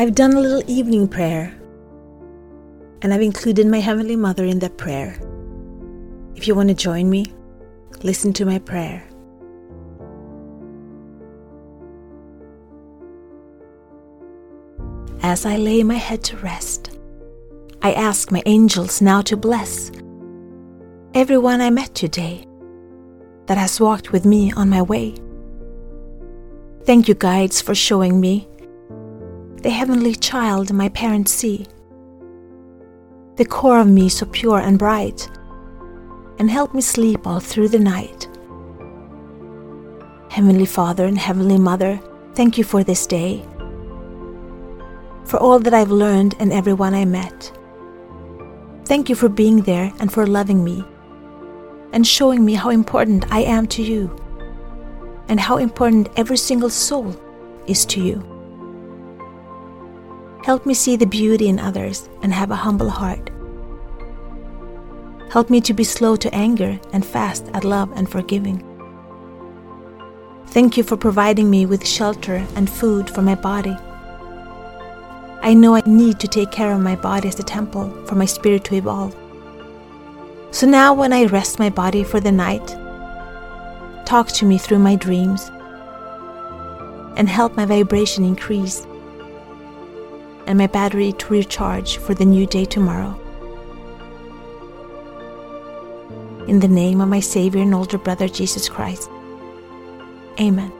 I've done a little evening prayer, and I've included my Heavenly Mother in that prayer. If you want to join me, listen to my prayer. As I lay my head to rest, I ask my angels now to bless everyone I met today that has walked with me on my way. Thank you, guides, for showing me the heavenly child my parents see, the core of me so pure and bright, and help me sleep all through the night. Heavenly Father and Heavenly Mother, thank you for this day, for all that I've learned and everyone I met. Thank you for being there and for loving me and showing me how important I am to you and how important every single soul is to you. Help me see the beauty in others and have a humble heart. Help me to be slow to anger and fast at love and forgiving. Thank you for providing me with shelter and food for my body. I know I need to take care of my body as a temple for my spirit to evolve. So now, when I rest my body for the night, talk to me through my dreams and help my vibration increase and my battery to recharge for the new day tomorrow. In the name of my Savior and older brother Jesus Christ. Amen.